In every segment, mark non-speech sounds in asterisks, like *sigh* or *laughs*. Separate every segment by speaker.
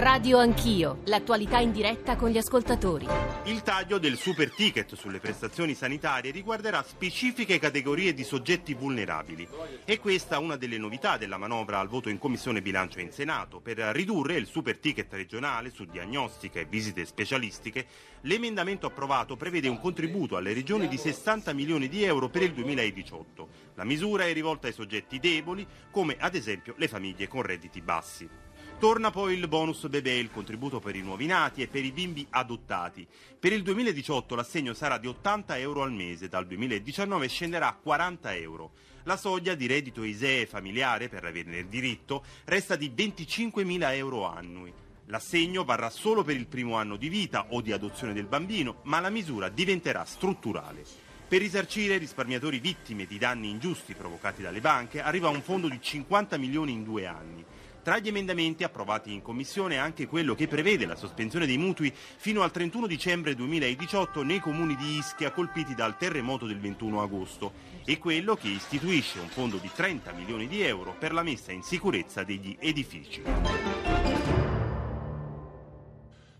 Speaker 1: Radio Anch'io, l'attualità in diretta con gli ascoltatori.
Speaker 2: Il taglio del super ticket sulle prestazioni sanitarie riguarderà specifiche categorie di soggetti vulnerabili. E questa è una delle novità della manovra al voto in Commissione Bilancio in Senato. Per ridurre il super ticket regionale su diagnostica e visite specialistiche, l'emendamento approvato prevede un contributo alle regioni di 60 milioni di euro per il 2018. La misura è rivolta ai soggetti deboli, come ad esempio le famiglie con redditi bassi. Torna poi il bonus bebè, il contributo per i nuovi nati e per i bimbi adottati. Per il 2018 l'assegno sarà di 80 euro al mese, dal 2019 scenderà a 40 euro. La soglia di reddito ISEE familiare per averne il diritto resta di 25.000 euro annui. L'assegno varrà solo per il primo anno di vita o di adozione del bambino, ma la misura diventerà strutturale. Per risarcire risparmiatori vittime di danni ingiusti provocati dalle banche arriva un fondo di 50 milioni in due anni. Tra gli emendamenti approvati in Commissione anche quello che prevede la sospensione dei mutui fino al 31 dicembre 2018 nei comuni di Ischia colpiti dal terremoto del 21 agosto e quello che istituisce un fondo di 30 milioni di euro per la messa in sicurezza degli edifici.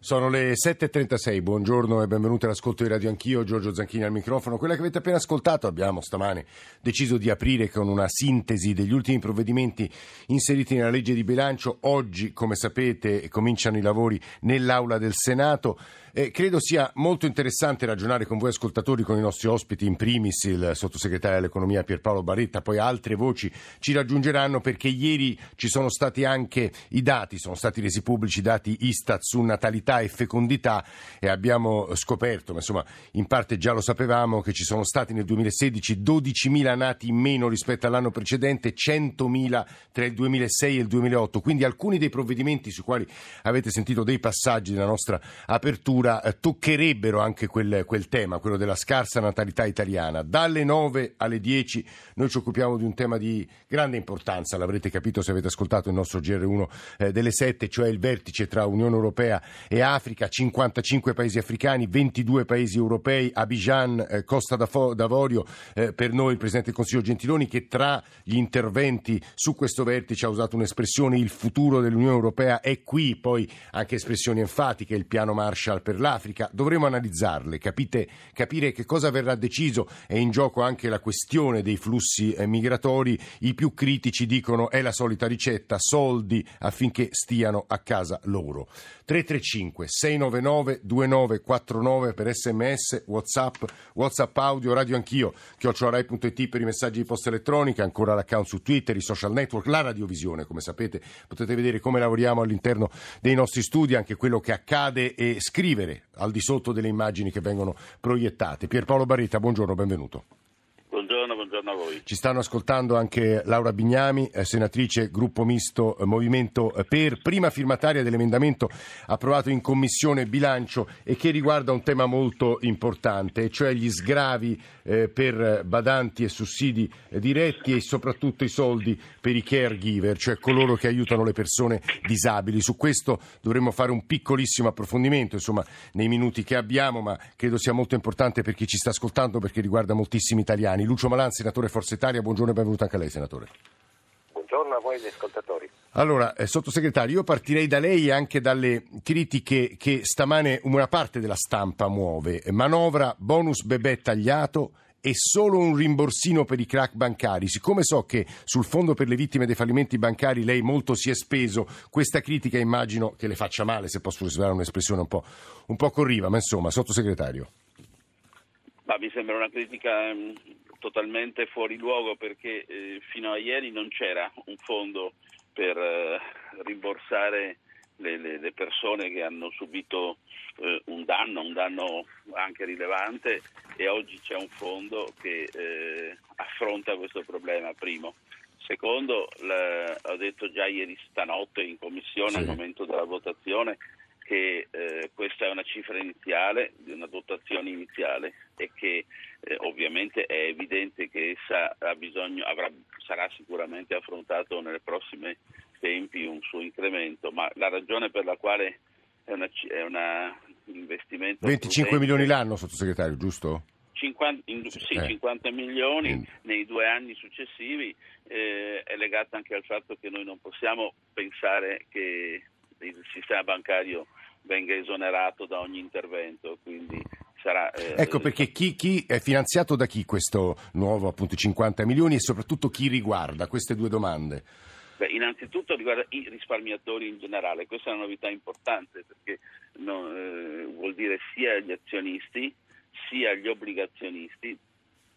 Speaker 3: Sono le 7.36, buongiorno e benvenuti all'ascolto di Radio Anch'io, Giorgio Zanchini al microfono. Quella che avete appena ascoltato abbiamo stamane deciso di aprire con una sintesi degli ultimi provvedimenti inseriti nella legge di bilancio. Oggi, come sapete, cominciano i lavori nell'Aula del Senato. Eh, credo sia molto interessante ragionare con voi ascoltatori, con i nostri ospiti, in primis il sottosegretario all'economia Pierpaolo Barretta, poi altre voci ci raggiungeranno perché ieri ci sono stati anche i dati, sono stati resi pubblici i dati Istat su natalità e fecondità e abbiamo scoperto, ma insomma in parte già lo sapevamo, che ci sono stati nel 2016 12.000 nati in meno rispetto all'anno precedente, 100.000 tra il 2006 e il 2008, quindi alcuni dei provvedimenti sui quali avete sentito dei passaggi della nostra apertura eh, toccherebbero anche quel, quel, tema, quello della scarsa natalità italiana. Dalle 9 alle 10 noi ci occupiamo di un tema di grande importanza, l'avrete capito se avete ascoltato il nostro GR1 eh, delle 7, cioè il vertice tra Unione Europea e Africa, 55 paesi africani, 22 paesi europei, Abidjan, eh, Costa d'Avorio, eh, per noi il Presidente del Consiglio Gentiloni che tra gli interventi su questo vertice ha usato un'espressione il futuro dell'Unione Europea è qui, poi anche espressioni enfatiche, il piano Marshall per l'Africa, dovremo analizzarle, capite, capire che cosa verrà deciso, è in gioco anche la questione dei flussi eh, migratori, i più critici dicono è la solita ricetta, soldi affinché stiano a casa loro. 335 699 2949 per sms, whatsapp, whatsapp audio, radio anch'io, chiocciolarai.it per i messaggi di posta elettronica, ancora l'account su Twitter, i social network, la radiovisione, come sapete. Potete vedere come lavoriamo all'interno dei nostri studi, anche quello che accade e scrive scrivere al di sotto delle immagini che vengono proiettate. Pierpaolo Barretta, buongiorno, benvenuto.
Speaker 4: Buongiorno, a voi.
Speaker 3: Ci stanno ascoltando anche Laura Bignami, eh, senatrice gruppo misto eh, Movimento eh, per, prima firmataria dell'emendamento approvato in Commissione Bilancio e che riguarda un tema molto importante, cioè gli sgravi per badanti e sussidi diretti e soprattutto i soldi per i caregiver, cioè coloro che aiutano le persone disabili. Su questo dovremmo fare un piccolissimo approfondimento, insomma, nei minuti che abbiamo, ma credo sia molto importante per chi ci sta ascoltando perché riguarda moltissimi italiani. Lucio Malan, senatore Forza Italia, buongiorno e benvenuto anche a lei, senatore.
Speaker 5: Buongiorno a voi gli ascoltatori.
Speaker 3: Allora, eh, sottosegretario, io partirei da lei e anche dalle critiche che stamane una parte della stampa muove. Manovra, bonus bebè tagliato e solo un rimborsino per i crack bancari. Siccome so che sul fondo per le vittime dei fallimenti bancari lei molto si è speso, questa critica immagino che le faccia male, se posso usare un'espressione un po', un po corriva, ma insomma, sottosegretario.
Speaker 4: Ma mi sembra una critica mm, totalmente fuori luogo perché eh, fino a ieri non c'era un fondo per eh, rimborsare le, le, le, persone che hanno subito eh, un danno, un danno anche rilevante e oggi c'è un fondo che eh, affronta questo problema, primo. Secondo, la, ho detto già ieri stanotte in commissione sì. al momento della votazione che eh, questa è una cifra iniziale, di una dotazione iniziale e che eh, ovviamente è evidente che essa bisogno, avrà, sarà sicuramente affrontato nei prossimi tempi un suo incremento, ma la ragione per la quale è, una, è una, un investimento...
Speaker 3: 25 prudente, milioni l'anno, sottosegretario, giusto?
Speaker 4: 50, in, sì, eh. 50 milioni mm. nei due anni successivi eh, è legata anche al fatto che noi non possiamo pensare che il sistema bancario venga esonerato da ogni intervento, quindi sarà...
Speaker 3: Eh, ecco perché chi, chi, è finanziato da chi questo nuovo appunto 50 milioni e soprattutto chi riguarda? Queste due domande?
Speaker 4: Beh, innanzitutto riguarda i risparmiatori in generale, questa è una novità importante perché no, eh, vuol dire sia gli azionisti sia gli obbligazionisti,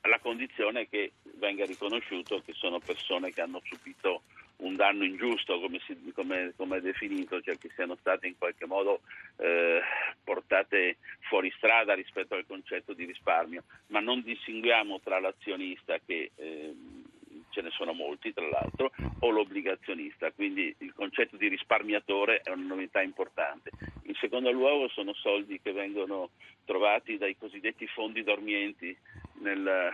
Speaker 4: alla condizione che venga riconosciuto che sono persone che hanno subito un danno ingiusto, come, si, come, come è definito, cioè che siano state in qualche modo eh, portate fuori strada rispetto al concetto di risparmio, ma non distinguiamo tra l'azionista che eh, ce ne sono molti tra l'altro, o l'obbligazionista, quindi il concetto di risparmiatore è una novità importante. In secondo luogo sono soldi che vengono trovati dai cosiddetti fondi dormienti nel,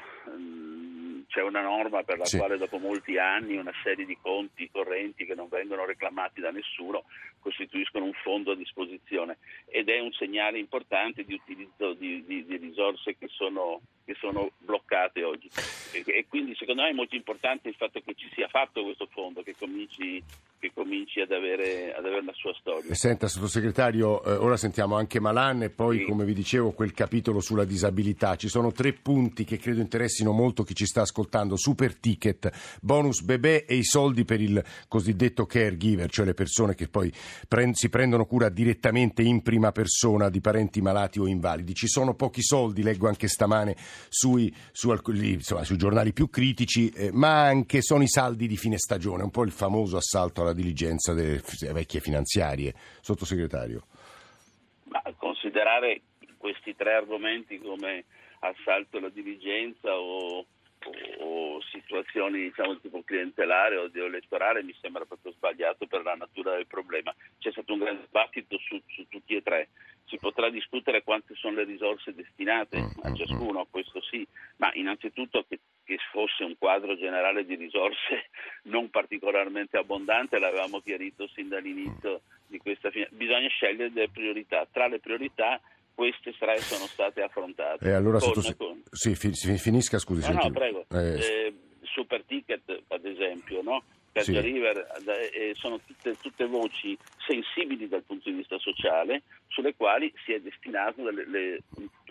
Speaker 4: c'è una norma per la sì. quale dopo molti anni una serie di conti correnti che non vengono reclamati da nessuno costituiscono un fondo a disposizione ed è un segnale importante di utilizzo di, di, di risorse che sono, che sono, bloccate oggi. E, e, quindi secondo me è molto importante il fatto che ci sia fatto questo fondo, che cominci, che cominci ad, avere, ad, avere, la sua storia.
Speaker 3: Senta, sottosegretario, eh, ora sentiamo anche Malan e poi, sì. come vi dicevo, quel capitolo sulla disabilità. Ci sono tre punti che credo interessino molto chi ci sta ascoltando. Super ticket, bonus bebè e i soldi per il cosiddetto caregiver, cioè le persone che poi si prendono cura direttamente in prima persona di parenti malati o invalidi. Ci sono pochi soldi, leggo anche stamane sui, su alcuni, insomma, sui giornali più critici, eh, ma anche sono i saldi di fine stagione, un po' il famoso assalto alla diligenza delle vecchie finanziarie. Sottosegretario.
Speaker 4: Ma considerare questi tre argomenti come assalto alla diligenza o o situazioni diciamo, di tipo clientelare o elettorale mi sembra proprio sbagliato per la natura del problema. C'è stato un grande dibattito su, su tutti e tre. Si potrà discutere quante sono le risorse destinate mm, a mm, ciascuno, mm. questo sì, ma innanzitutto che, che fosse un quadro generale di risorse *laughs* non particolarmente abbondante, l'avevamo chiarito sin dall'inizio di questa fine. Bisogna scegliere delle priorità. Tra le priorità queste tre sono state affrontate.
Speaker 3: E allora con, sottos... con... Sì, finisca, scusi.
Speaker 4: No, no, prego. Eh... Eh, super ticket, ad esempio, no? Per sì. River eh, sono tutte, tutte, voci sensibili dal punto di vista sociale sulle quali si è destinato delle, le,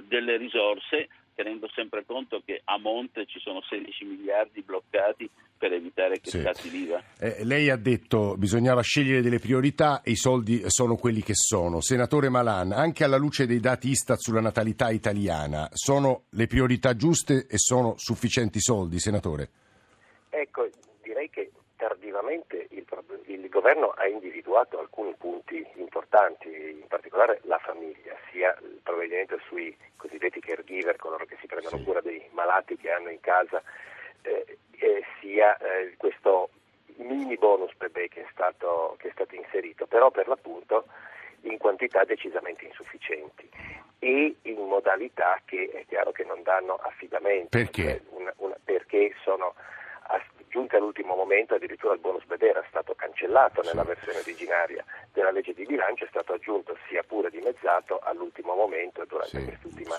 Speaker 4: delle risorse tenendo sempre conto che a monte ci sono 16 miliardi bloccati per evitare che sì. scatti l'IVA.
Speaker 3: Eh, lei ha detto che bisognava scegliere delle priorità e i soldi sono quelli che sono. Senatore Malan, anche alla luce dei dati Istat sulla natalità italiana, sono le priorità giuste e sono sufficienti soldi, senatore?
Speaker 5: Ecco, tardivamente il, il, governo ha individuato alcuni punti importanti, in particolare la famiglia, sia il provvedimento sui cosiddetti caregiver, coloro che si prendono sì. cura dei malati che hanno in casa, eh, eh, sia eh, questo mini bonus bebè che è, stato, che è stato inserito, però per l'appunto in quantità decisamente insufficienti e in modalità che è chiaro che non danno affidamento.
Speaker 3: Perché?
Speaker 5: Cioè una, una, perché sono giunti all'ultimo momento, addirittura il bonus bebè era stato cancellato nella versione originaria della legge di bilancio, è stato aggiunto sia pure dimezzato all'ultimo momento durante
Speaker 3: sì,
Speaker 5: quest'ultima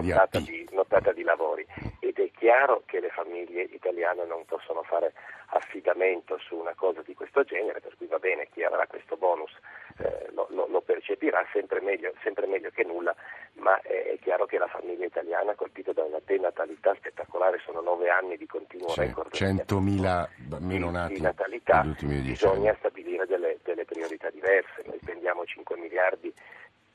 Speaker 5: notata di, notata di lavori. Ed è chiaro che le famiglie italiane non possono fare affidamento su una cosa di questo genere, per cui va bene chi avrà questo bonus eh, lo, lo, lo, percepirà sempre meglio, sempre meglio, che nulla, ma è, è, chiaro che la famiglia italiana colpita da una denatalità spettacolare, sono nove anni di continuo
Speaker 3: sì,
Speaker 5: record
Speaker 3: 100.000 meno nati
Speaker 5: di natalità, bisogna stabilire delle, delle priorità diverse, noi spendiamo 5 miliardi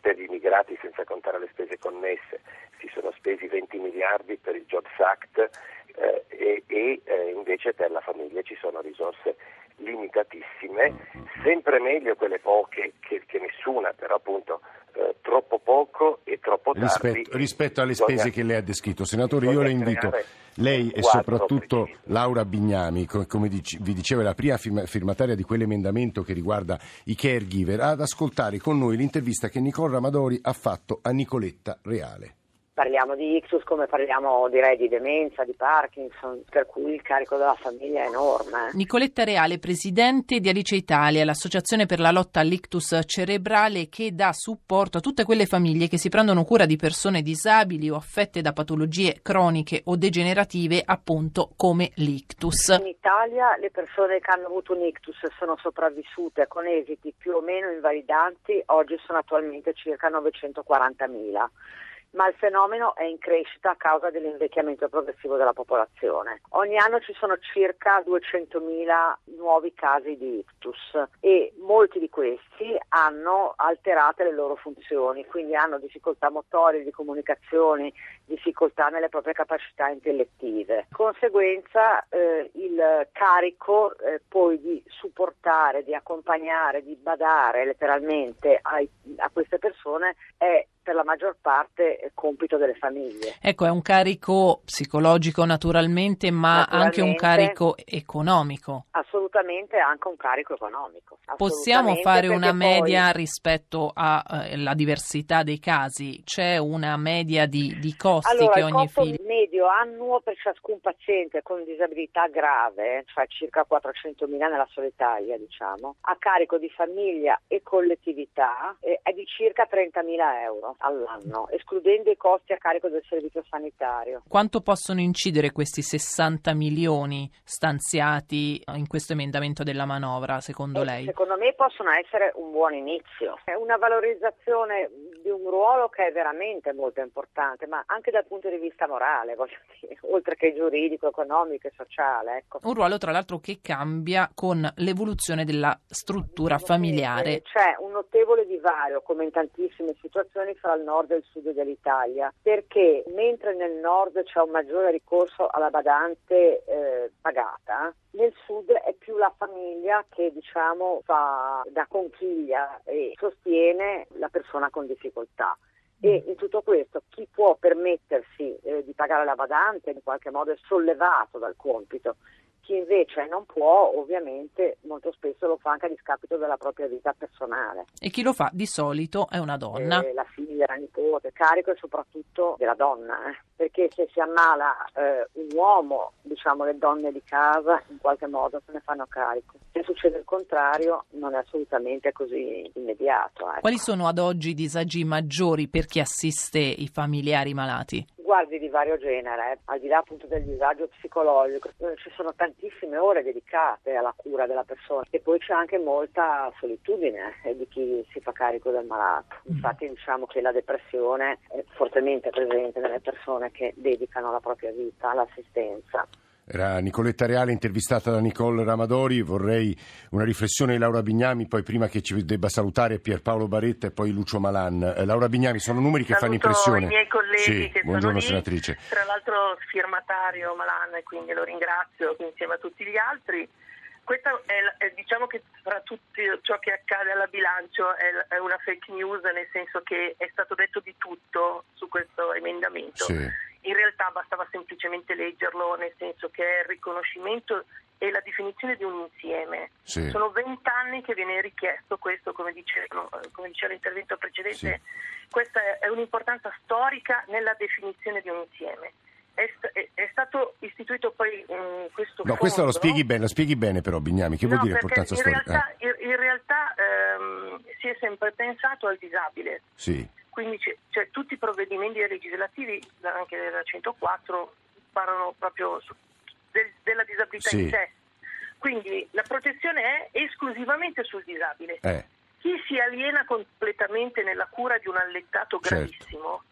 Speaker 5: per gli immigrati senza contare le spese connesse, si sono spesi 20 miliardi per il Jobs Act eh, e, e eh, invece per la famiglia ci sono risorse limitatissime, sempre meglio quelle poche che, che nessuna, però appunto eh, troppo poco e troppo tardi.
Speaker 3: Rispetto, rispetto alle spese che lei ha descritto. Senatore, io le invito, lei e soprattutto. Laura Bignami, come vi dicevo, è la prima firmataria di quell'emendamento che riguarda i caregiver, ad ascoltare con noi l'intervista che Nicola Ramadori ha fatto a Nicoletta Reale.
Speaker 6: Parliamo di ictus come parliamo direi di demenza, di Parkinson, per cui il carico della famiglia è enorme.
Speaker 7: Nicoletta Reale, presidente di Alice Italia, l'associazione per la lotta all'ictus cerebrale che dà supporto a tutte quelle famiglie che si prendono cura di persone disabili o affette da patologie croniche o degenerative, appunto come l'ictus.
Speaker 6: In Italia le persone che hanno avuto un ictus e sono sopravvissute con esiti più o meno invalidanti oggi sono attualmente circa 940.000 ma il fenomeno è in crescita a causa dell'invecchiamento progressivo della popolazione. Ogni anno ci sono circa 200.000 nuovi casi di ictus e molti di questi hanno alterate le loro funzioni, quindi hanno difficoltà motorie, di comunicazione, difficoltà nelle proprie capacità intellettive. Conseguenza eh, il carico eh, poi di supportare, di accompagnare, di badare letteralmente ai, a queste persone è per la maggior parte compito delle famiglie.
Speaker 7: Ecco, è un carico psicologico naturalmente, ma naturalmente, anche un carico economico.
Speaker 6: Assolutamente anche un carico economico.
Speaker 7: Possiamo fare una media poi... rispetto alla eh, diversità dei casi? C'è una media di, di costi
Speaker 6: allora,
Speaker 7: che ogni figlio
Speaker 6: medio annuo per ciascun paziente con disabilità grave, cioè circa 400.000 nella sola Italia, diciamo, a carico di famiglia e collettività eh, è di circa 30.000 euro all'anno, escludendo i costi a carico del servizio sanitario.
Speaker 7: Quanto possono incidere questi 60 milioni stanziati in questo emendamento della manovra, secondo
Speaker 6: eh,
Speaker 7: lei?
Speaker 6: Secondo me possono essere un buon inizio. È una valorizzazione di un ruolo che è veramente molto importante, ma anche dal punto di vista morale, *laughs* voglio dire, oltre che giuridico, economico e sociale. Ecco.
Speaker 7: Un ruolo tra l'altro che cambia con l'evoluzione della struttura familiare.
Speaker 6: C'è un notevole divario, come in tantissime situazioni, fra il nord e il sud dell'Italia, perché mentre nel nord c'è un maggiore ricorso alla badante eh, pagata, nel sud è più la famiglia che diciamo fa da conchiglia e sostiene la persona con difficoltà. E in tutto questo chi può permettersi eh, di pagare la badante in qualche modo è sollevato dal compito. Chi invece non può, ovviamente, molto spesso lo fa anche a discapito della propria vita personale.
Speaker 7: E chi lo fa di solito è una donna.
Speaker 6: Eh, la figlia, la nipote, carico e soprattutto della donna, eh. perché se si ammala eh, un uomo, diciamo le donne di casa, in qualche modo se ne fanno carico. Se succede il contrario, non è assolutamente così immediato. Ecco.
Speaker 7: Quali sono ad oggi i disagi maggiori per chi assiste i familiari malati?
Speaker 6: Guardi di vario genere, eh. al di là appunto del disagio psicologico, eh, ci sono tantissime ore dedicate alla cura della persona e poi c'è anche molta solitudine eh, di chi si fa carico del malato. Mm. Infatti diciamo che la depressione è fortemente presente nelle persone che dedicano la propria vita all'assistenza.
Speaker 3: Era Nicoletta Reale intervistata da Nicole Ramadori, vorrei una riflessione di Laura Bignami, poi prima che ci debba salutare Pierpaolo Baretta e poi Lucio Malan. Eh, Laura Bignami, sono numeri che
Speaker 8: Saluto
Speaker 3: fanno impressione.
Speaker 8: i miei colleghi
Speaker 3: sì,
Speaker 8: che
Speaker 3: buongiorno
Speaker 8: sono lì,
Speaker 3: senatrice.
Speaker 8: tra l'altro firmatario Malan e quindi lo ringrazio insieme a tutti gli altri. Questa è, diciamo che fra tutto ciò che accade alla bilancio è, una fake news, nel senso che è stato detto di tutto su questo emendamento.
Speaker 3: Sì
Speaker 8: semplicemente leggerlo, nel senso che è il riconoscimento e la definizione di un insieme.
Speaker 3: Sì.
Speaker 8: Sono vent'anni che viene richiesto questo, come, dicevano, come diceva l'intervento precedente, sì. questa è un'importanza storica nella definizione di un insieme. È, è, è stato istituito poi um, questo
Speaker 3: No,
Speaker 8: fondo.
Speaker 3: questo lo spieghi bene, lo spieghi bene però Bignami, che
Speaker 8: no,
Speaker 3: vuol dire importanza
Speaker 8: in
Speaker 3: storica?
Speaker 8: Realtà, in, in realtà ehm, si è sempre pensato al disabile.
Speaker 3: Sì.
Speaker 8: Quindi c'è, c'è tutti i provvedimenti legislativi, anche della 104, parlano proprio su, del, della disabilità
Speaker 3: sì.
Speaker 8: in sé. Quindi la protezione è esclusivamente sul disabile.
Speaker 3: Eh.
Speaker 8: Chi si aliena completamente nella cura di un allettato
Speaker 3: Certo.
Speaker 8: gravissimo,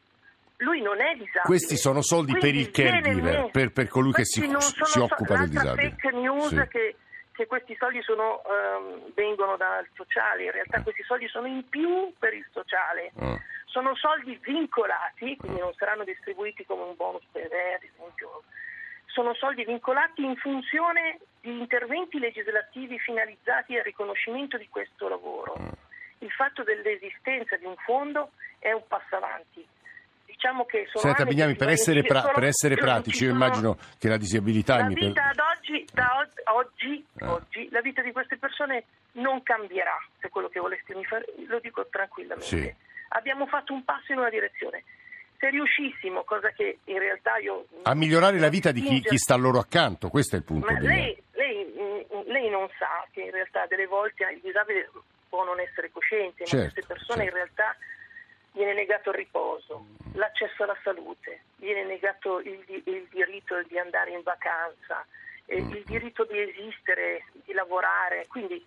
Speaker 8: lui non è disabile.
Speaker 3: Questi sono soldi per
Speaker 8: Quindi
Speaker 3: il caregiver, per, per colui che si, si
Speaker 8: so-
Speaker 3: occupa del disabile.
Speaker 8: fake news
Speaker 3: Sì.
Speaker 8: che, che questi soldi sono, ehm, vengono dal sociale, in realtà questi soldi sono in più per il sociale.
Speaker 3: Ah.
Speaker 8: Sono soldi vincolati, quindi non saranno distribuiti come un bonus per ad esempio. Sono soldi vincolati in funzione di interventi legislativi finalizzati al riconoscimento di questo lavoro. Il fatto dell'esistenza di un fondo è un passo avanti. Diciamo che sono
Speaker 3: Senta Bignami, per essere, pra- per essere
Speaker 8: ci
Speaker 3: pratici, io immagino che la disabilità...
Speaker 8: la
Speaker 3: mi per-
Speaker 8: vita ad da od- oggi,
Speaker 3: Eh.
Speaker 8: oggi, la vita di queste persone non cambierà, se quello che voleste mi fare, lo dico tranquillamente.
Speaker 3: Sì.
Speaker 8: Abbiamo fatto un passo in una direzione. se riuscissimo, cosa che in realtà io...
Speaker 3: A migliorare la vita di chi, chi sta loro accanto, questo è il punto.
Speaker 8: Ma lei, lei, mm, lei, non sa che in realtà delle volte il disabile può non essere cosciente, certo, ma queste persone certo. in realtà viene negato il riposo, l'accesso alla salute, viene negato il, il diritto di andare in vacanza, eh, il diritto di esistere, di lavorare. Quindi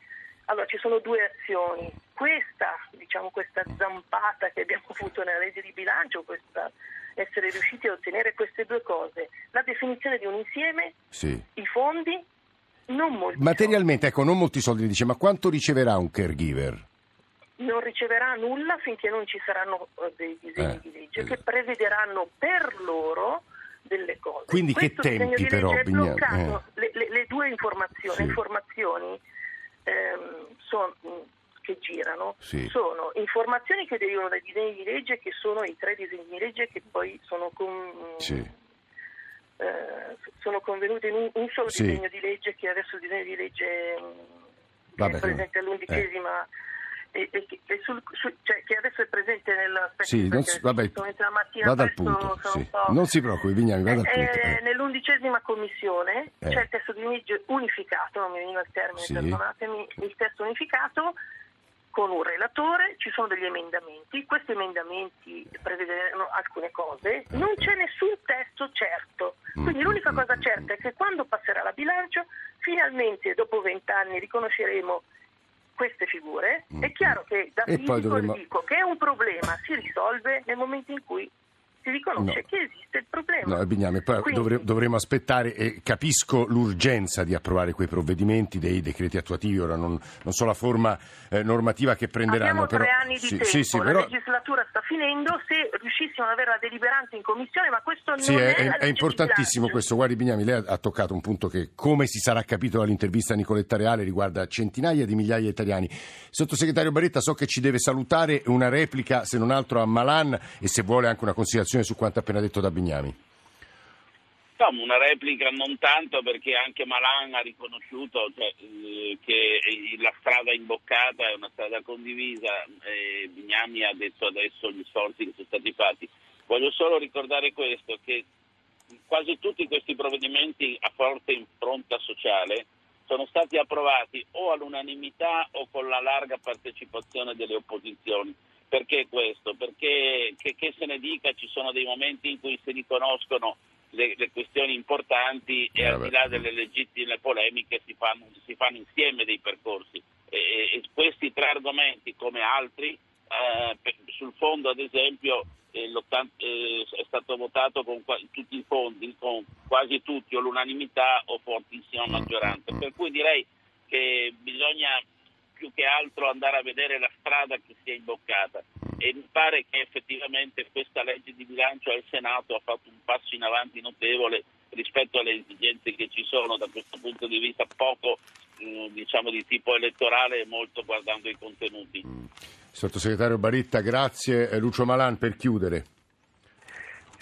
Speaker 8: allora, ci sono due azioni. Questa, diciamo, questa zampata che abbiamo *laughs* avuto nella legge di bilancio, questa, essere riusciti a ottenere queste due cose, la definizione di un insieme, sì. i fondi, non molti
Speaker 3: Materialmente, soldi. ecco, non molti soldi, dice, ma quanto riceverà un caregiver?
Speaker 8: Non riceverà nulla finché non ci saranno eh, dei disegni eh, di legge esatto. che prevederanno per loro delle cose.
Speaker 3: Quindi
Speaker 8: Questo
Speaker 3: che tempi però? Bignano,
Speaker 8: eh. le, le, le, due informazioni, sì. informazioni ehm, son, che girano sì. sono informazioni che derivano dai disegni di legge che sono i tre disegni di legge che poi sono, con, sì. eh, sono convenuti in un, un solo disegno di legge che adesso il disegno di legge Vabbè, è presente all'undicesima eh e, e, e sul, su, cioè, che adesso è presente nel
Speaker 3: sì, non vabbè, vada al punto sì. non si preoccupi Vignami vada al punto
Speaker 8: eh, nell'undicesima commissione eh. c'è il testo di legge unificato non mi veniva il termine sì. perdonatemi il testo unificato con un relatore, ci sono degli emendamenti, questi emendamenti prevedono alcune cose, non c'è nessun testo certo, quindi l'unica cosa certa è che quando passerà la bilancio finalmente dopo vent'anni riconosceremo queste figure, è chiaro che da fisico dovremmo... dico che è un problema si risolve nel momento in cui si riconosce no. che esiste il problema.
Speaker 3: No, Bignami, poi Quindi, dovre, dovremo aspettare e capisco l'urgenza di approvare quei provvedimenti, dei decreti attuativi, ora non, non so la forma eh, normativa che prenderanno.
Speaker 8: Abbiamo
Speaker 3: però,
Speaker 8: tre anni di sì, tempo, sì, sì, la però... legislatura finendo, se riuscissimo ad avere la deliberante in commissione, ma questo
Speaker 3: sì,
Speaker 8: non
Speaker 3: è,
Speaker 8: è,
Speaker 3: è importantissimo questo. Guardi Bignami, lei ha, ha, toccato un punto che, come si sarà capito dall'intervista a Nicoletta Reale, riguarda centinaia di migliaia di italiani. Sottosegretario Baretta, so che ci deve salutare una replica, se non altro a Malan, e se vuole anche una considerazione su quanto appena detto da Bignami.
Speaker 4: No, una replica non tanto perché anche Malan ha riconosciuto cioè, eh, che la strada imboccata è una strada condivisa e Bignami ha detto adesso gli sforzi che sono stati fatti. Voglio solo ricordare questo, che quasi tutti questi provvedimenti a forte impronta sociale sono stati approvati o all'unanimità o con la larga partecipazione delle opposizioni. Perché questo? Perché che, che, se ne dica ci sono dei momenti in cui si riconoscono le, le questioni importanti e eh, al di là delle legittime polemiche si fanno, si fanno insieme dei percorsi. E, e, questi tre argomenti, come altri, eh, per, sul fondo ad esempio eh, eh, è stato votato con qua, tutti i fondi, con quasi tutti o l'unanimità o fortissima maggioranza. Per cui direi che bisogna più che altro andare a vedere la strada che si è imboccata e mi pare che effettivamente questa legge di bilancio al Senato ha fatto un passo in avanti notevole rispetto alle esigenze che ci sono da questo punto di vista poco mm, diciamo di tipo elettorale e molto guardando i contenuti. Mm.
Speaker 3: Sottosegretario Baritta, grazie. Eh, Lucio Malan per chiudere.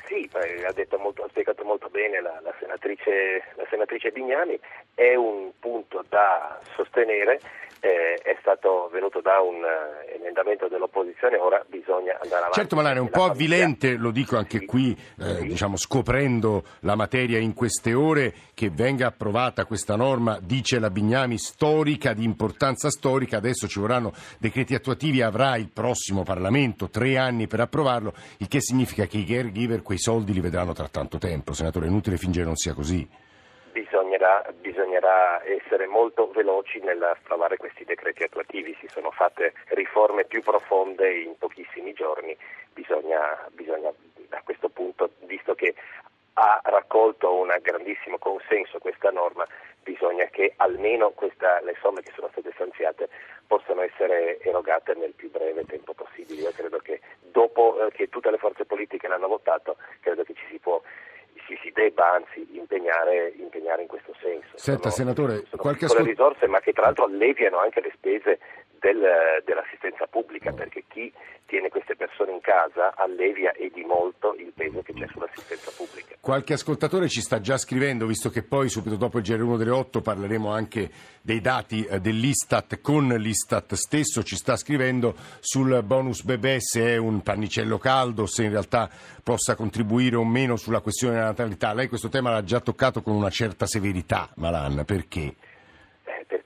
Speaker 5: Sì, ha, molto, ha, spiegato molto bene la, la, senatrice, la senatrice Bignami, è un punto da sostenere eh, è stato venuto da un uh, emendamento dell'opposizione, ora bisogna andare avanti.
Speaker 3: Certo Malane, è un po' avvilente, lo dico anche sì, qui, eh, sì. diciamo, scoprendo la materia in queste ore, che venga approvata questa norma, dice la Bignami, storica, di importanza storica, adesso ci vorranno decreti attuativi, avrà il prossimo Parlamento tre anni per approvarlo, il che significa che i caregiver quei soldi li vedranno tra tanto tempo. Senatore, è inutile fingere non sia così
Speaker 5: bisognerà, bisognerà, essere molto veloci nell'approvare questi decreti attuativi, si sono fatte riforme più profonde in pochissimi giorni, bisogna, bisogna a questo punto, visto che ha raccolto un grandissimo consenso questa norma, bisogna che almeno questa, le somme che sono state stanziate possano essere erogate nel più breve tempo possibile. Io credo che dopo eh, che tutte le forze politiche l'hanno votato, credo che ci si può ci si debba anzi impegnare, impegnare in questo senso.
Speaker 3: Senta, sono, senatore,
Speaker 5: sono
Speaker 3: qualche
Speaker 5: ascol- risorse ma che tra l'altro alleviano anche le spese del, dell'assistenza pubblica perché chi tiene queste persone in casa allevia e di molto il peso che c'è sull'assistenza pubblica.
Speaker 3: Qualche ascoltatore ci sta già scrivendo, visto che poi subito dopo il GR1 delle 8 parleremo anche dei dati eh, dell'Istat con l'Istat stesso, ci sta scrivendo sul bonus bebè se è un pannicello caldo, se in realtà possa contribuire o meno sulla questione della natalità. Lei questo tema l'ha già toccato con una certa severità, Malan, perché?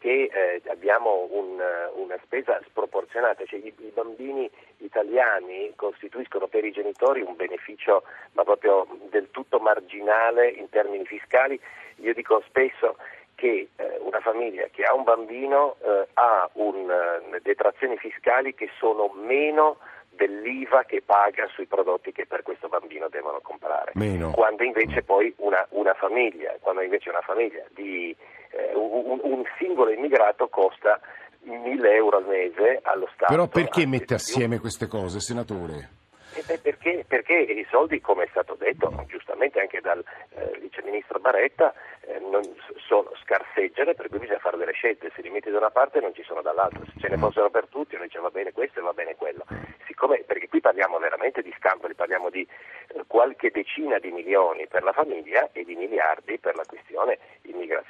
Speaker 5: perché eh, abbiamo un, una spesa sproporzionata, cioè i, i, bambini italiani costituiscono per i genitori un beneficio ma proprio del tutto marginale in termini fiscali. Io dico spesso che eh, una famiglia che ha un bambino eh, ha un, eh, detrazioni fiscali che sono meno dell'IVA che paga sui prodotti che per questo bambino devono comprare.
Speaker 3: Meno.
Speaker 5: Quando invece poi una, una famiglia, quando invece una famiglia di eh, un, un, singolo immigrato costa 1000 euro al mese allo Stato.
Speaker 3: Però perché mette assieme queste cose, senatore?
Speaker 5: Eh, perché, perché, i soldi, come è stato detto giustamente anche dal eh, viceministro Baretta, eh, non sono, scarseggiano per cui bisogna fare delle scelte, se li metti da una parte non ci sono dall'altra, se ce ne fossero per tutti uno dice va bene questo e va bene quello. Siccome, perché qui parliamo veramente di scampoli, parliamo di eh, qualche decina di milioni per la famiglia e di miliardi per la questione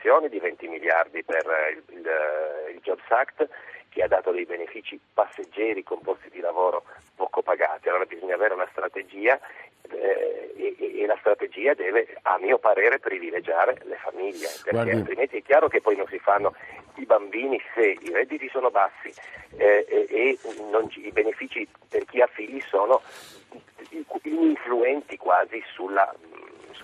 Speaker 5: immigrazione, di 20 miliardi per eh, il, il, eh, il Jobs Act che ha dato dei benefici passeggeri con posti di lavoro poco pagati. Allora bisogna avere una strategia eh, e, e, la strategia deve, a mio parere, privilegiare le famiglie, perché Guardi. altrimenti è chiaro che poi non si fanno i bambini se i redditi sono bassi eh, e, e non, i benefici per chi ha figli sono influenti quasi sulla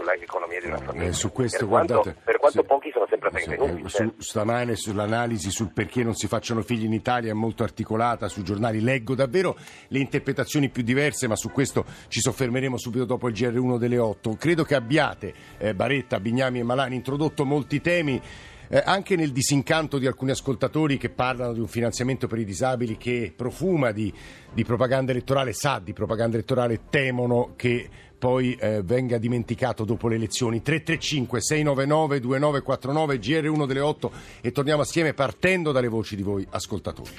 Speaker 5: sull'economia di una eh, famiglia.
Speaker 3: Eh, su questo,
Speaker 5: per
Speaker 3: guardate,
Speaker 5: quanto, per quanto sì, pochi sono sempre benvenuti.
Speaker 3: Sì, su, stamane sull'analisi sul perché non si facciano figli in Italia è molto articolata, sui giornali leggo davvero le interpretazioni più diverse, ma su questo ci soffermeremo subito dopo il GR1 delle 8. Credo che abbiate, eh, Baretta, Bignami e Malani, introdotto molti temi. Eh, anche nel disincanto di alcuni ascoltatori che parlano di un finanziamento per i disabili che profuma di, di propaganda elettorale, sa di propaganda elettorale, temono che poi eh, venga dimenticato dopo le elezioni. 335 699 2949 GR1 delle 8 e torniamo assieme partendo dalle voci di voi ascoltatori.